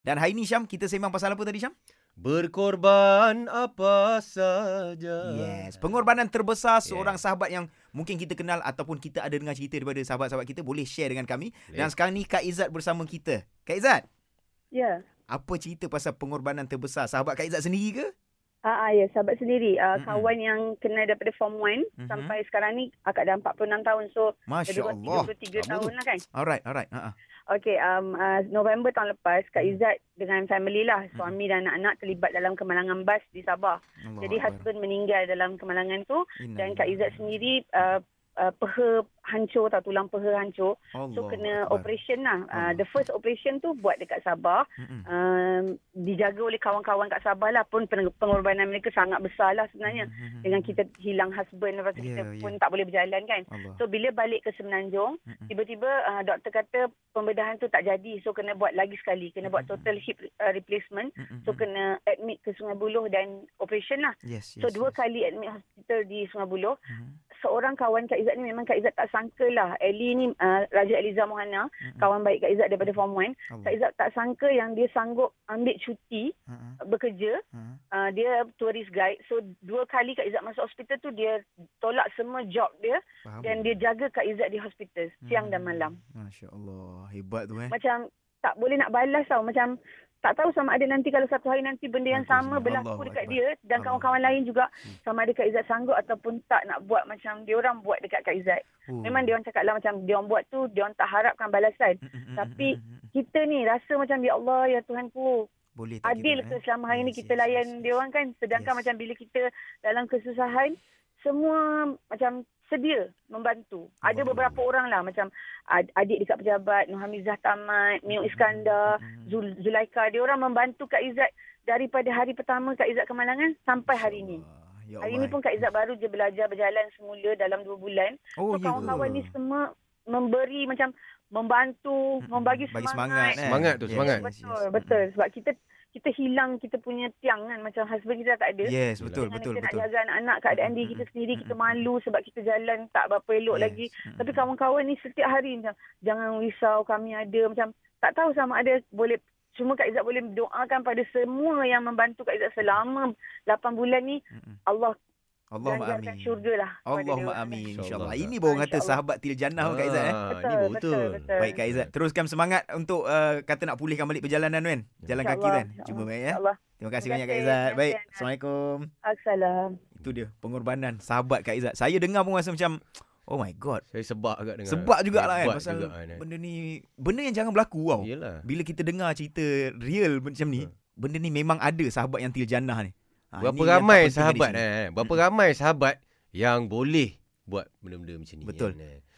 Dan hari ni Syam, kita sembang pasal apa tadi Syam? Berkorban apa saja. Yes, pengorbanan terbesar Yeah. seorang sahabat yang mungkin kita kenal ataupun kita ada dengar cerita daripada sahabat-sahabat kita boleh share dengan kami. Boleh. Dan sekarang ni Kak Izzat bersama kita. Kak Izzat, Ya. apa cerita pasal pengorbanan terbesar? Sahabat Kak Izzat sendiri ke? Ah, ah, ya, sahabat sendiri. Uh, Mm-mm. kawan yang kenal daripada form 1 Mhm. sampai sekarang ni akak dah 46 tahun. So, Masya dah Allah. 33 Lama tahun lah kan. Alright, alright. Ha Okay, um, uh, November tahun lepas, Kak Hmm. Izzat dengan family lah, Mhm. suami dan anak-anak terlibat dalam kemalangan bas di Sabah. Jadi husband meninggal dalam kemalangan tu dan Kak Izzat sendiri uh, uh, peha hancur tau, tulang peha hancur. So kena operation lah. Uh, Allah. the first operation tu buat dekat Sabah. Um, dijaga oleh kawan-kawan kat Sabah lah pun peng- pengorbanan mereka sangat besar lah sebenarnya. Dengan kita hilang husband lepas tu Hmm, Ya, kita ya. pun tak boleh berjalan kan. Allah. So bila balik ke Semenanjung, Mm-mm. tiba-tiba uh, doktor kata pembedahan tu tak jadi. So kena buat lagi sekali. Kena buat Mm-mm. total hip uh, replacement. Mm-mm. So kena admit ke Sungai Buloh dan operation lah. Yes, yes. So dua yes. kali admit hospital di Sungai Buloh. Mhm. Seorang kawan Kak Izzat ni memang Kak Izzat tak sangka lah. Ellie ni uh, Raja Eliza Mohana, Mm-mm. kawan baik Kak Izzat daripada Form 1. Allah. Kak Izzat tak sangka yang dia sanggup ambil cuti Ha, bekerja. ha. Uh, dia tourist guide. So dua kali Kak Izzat masuk hospital tu dia tolak semua job dia Faham. dan dia jaga Kak Izzat di hospital siang dan Hmm. malam. Masya Allah. Hebat tu eh. Macam tak boleh nak balas tau. Macam tak tahu sama ada nanti kalau satu hari nanti benda yang sama ni. berlaku Allahu dekat dia dan Allah. kawan-kawan lain juga Hmm. sama ada Kak Izzat sanggup ataupun tak nak buat macam dia orang buat dekat Kak Izzat. Oh. Memang dia orang cakap lah macam dia orang buat tu dia orang tak harapkan balasan. Mm-mm. tapi Mm-mm. Kita ni rasa macam ya Allah ya Tuhanku boleh tak adil ke selama hari ni Yes, kita yes, layan yes, dia orang kan sedangkan Yes. macam bila kita dalam kesusahan semua macam sedia membantu. Ada beberapa orang lah macam ad- adik dekat pejabat Nur Hamizah Tamat, Mio Iskandar, Mm-mm. Zul, Zulaika dia orang membantu Kak Izzat daripada hari pertama Kak Izzat kemalangan sampai hari ni. Allah. Ya Hari Allah. ni pun Kak Izzat baru je belajar berjalan semula dalam dua bulan. Oh, so ya kawan-kawan ni semua memberi macam membantu, Mm-mm. membagi Bagi semangat. semangat, eh? Semangat tu, Yes, semangat. Betul, yes. betul. Sebab kita kita hilang kita punya tiang kan. Macam husband kita tak ada. Yes, betul, Dengan betul, kita betul. nak jaga anak-anak, keadaan diri kita sendiri, kita malu sebab kita jalan tak berapa elok Yes. lagi. Tapi kawan-kawan ni setiap hari macam, jangan risau kami ada. Macam tak tahu sama ada boleh Cuma Kak Izzat boleh doakan pada semua yang membantu Kak Izzat selama 8 bulan ni. Allah Allahumma amin. syurga lah. Allahumma amin InsyaAllah. Ini baru kata sahabat til jannah Kak Izzat eh. Ah, Betul, ni baru betul, betul. betul. Baik Kak Izzat, teruskan semangat untuk uh, kata nak pulihkan balik perjalanan kan. Jalan kaki kan. Cuba baik ya. Terima kasih Terima banyak Kak Izzat. Baik. Assalamualaikum. Assalam. Itu dia pengorbanan sahabat Kak Izzat. Saya dengar pun rasa macam oh my god. Saya sebab agak dengar. Sebab jugalah kan pasal juga, kan. benda ni benda yang jangan berlaku tau. Yelah. Bila kita dengar cerita real macam ni, Betul. benda ni memang ada sahabat yang til jannah ni. Ha, Berapa ramai sahabat sini. eh. Berapa ramai sahabat yang boleh buat benda-benda macam ni. Betul. kan, eh.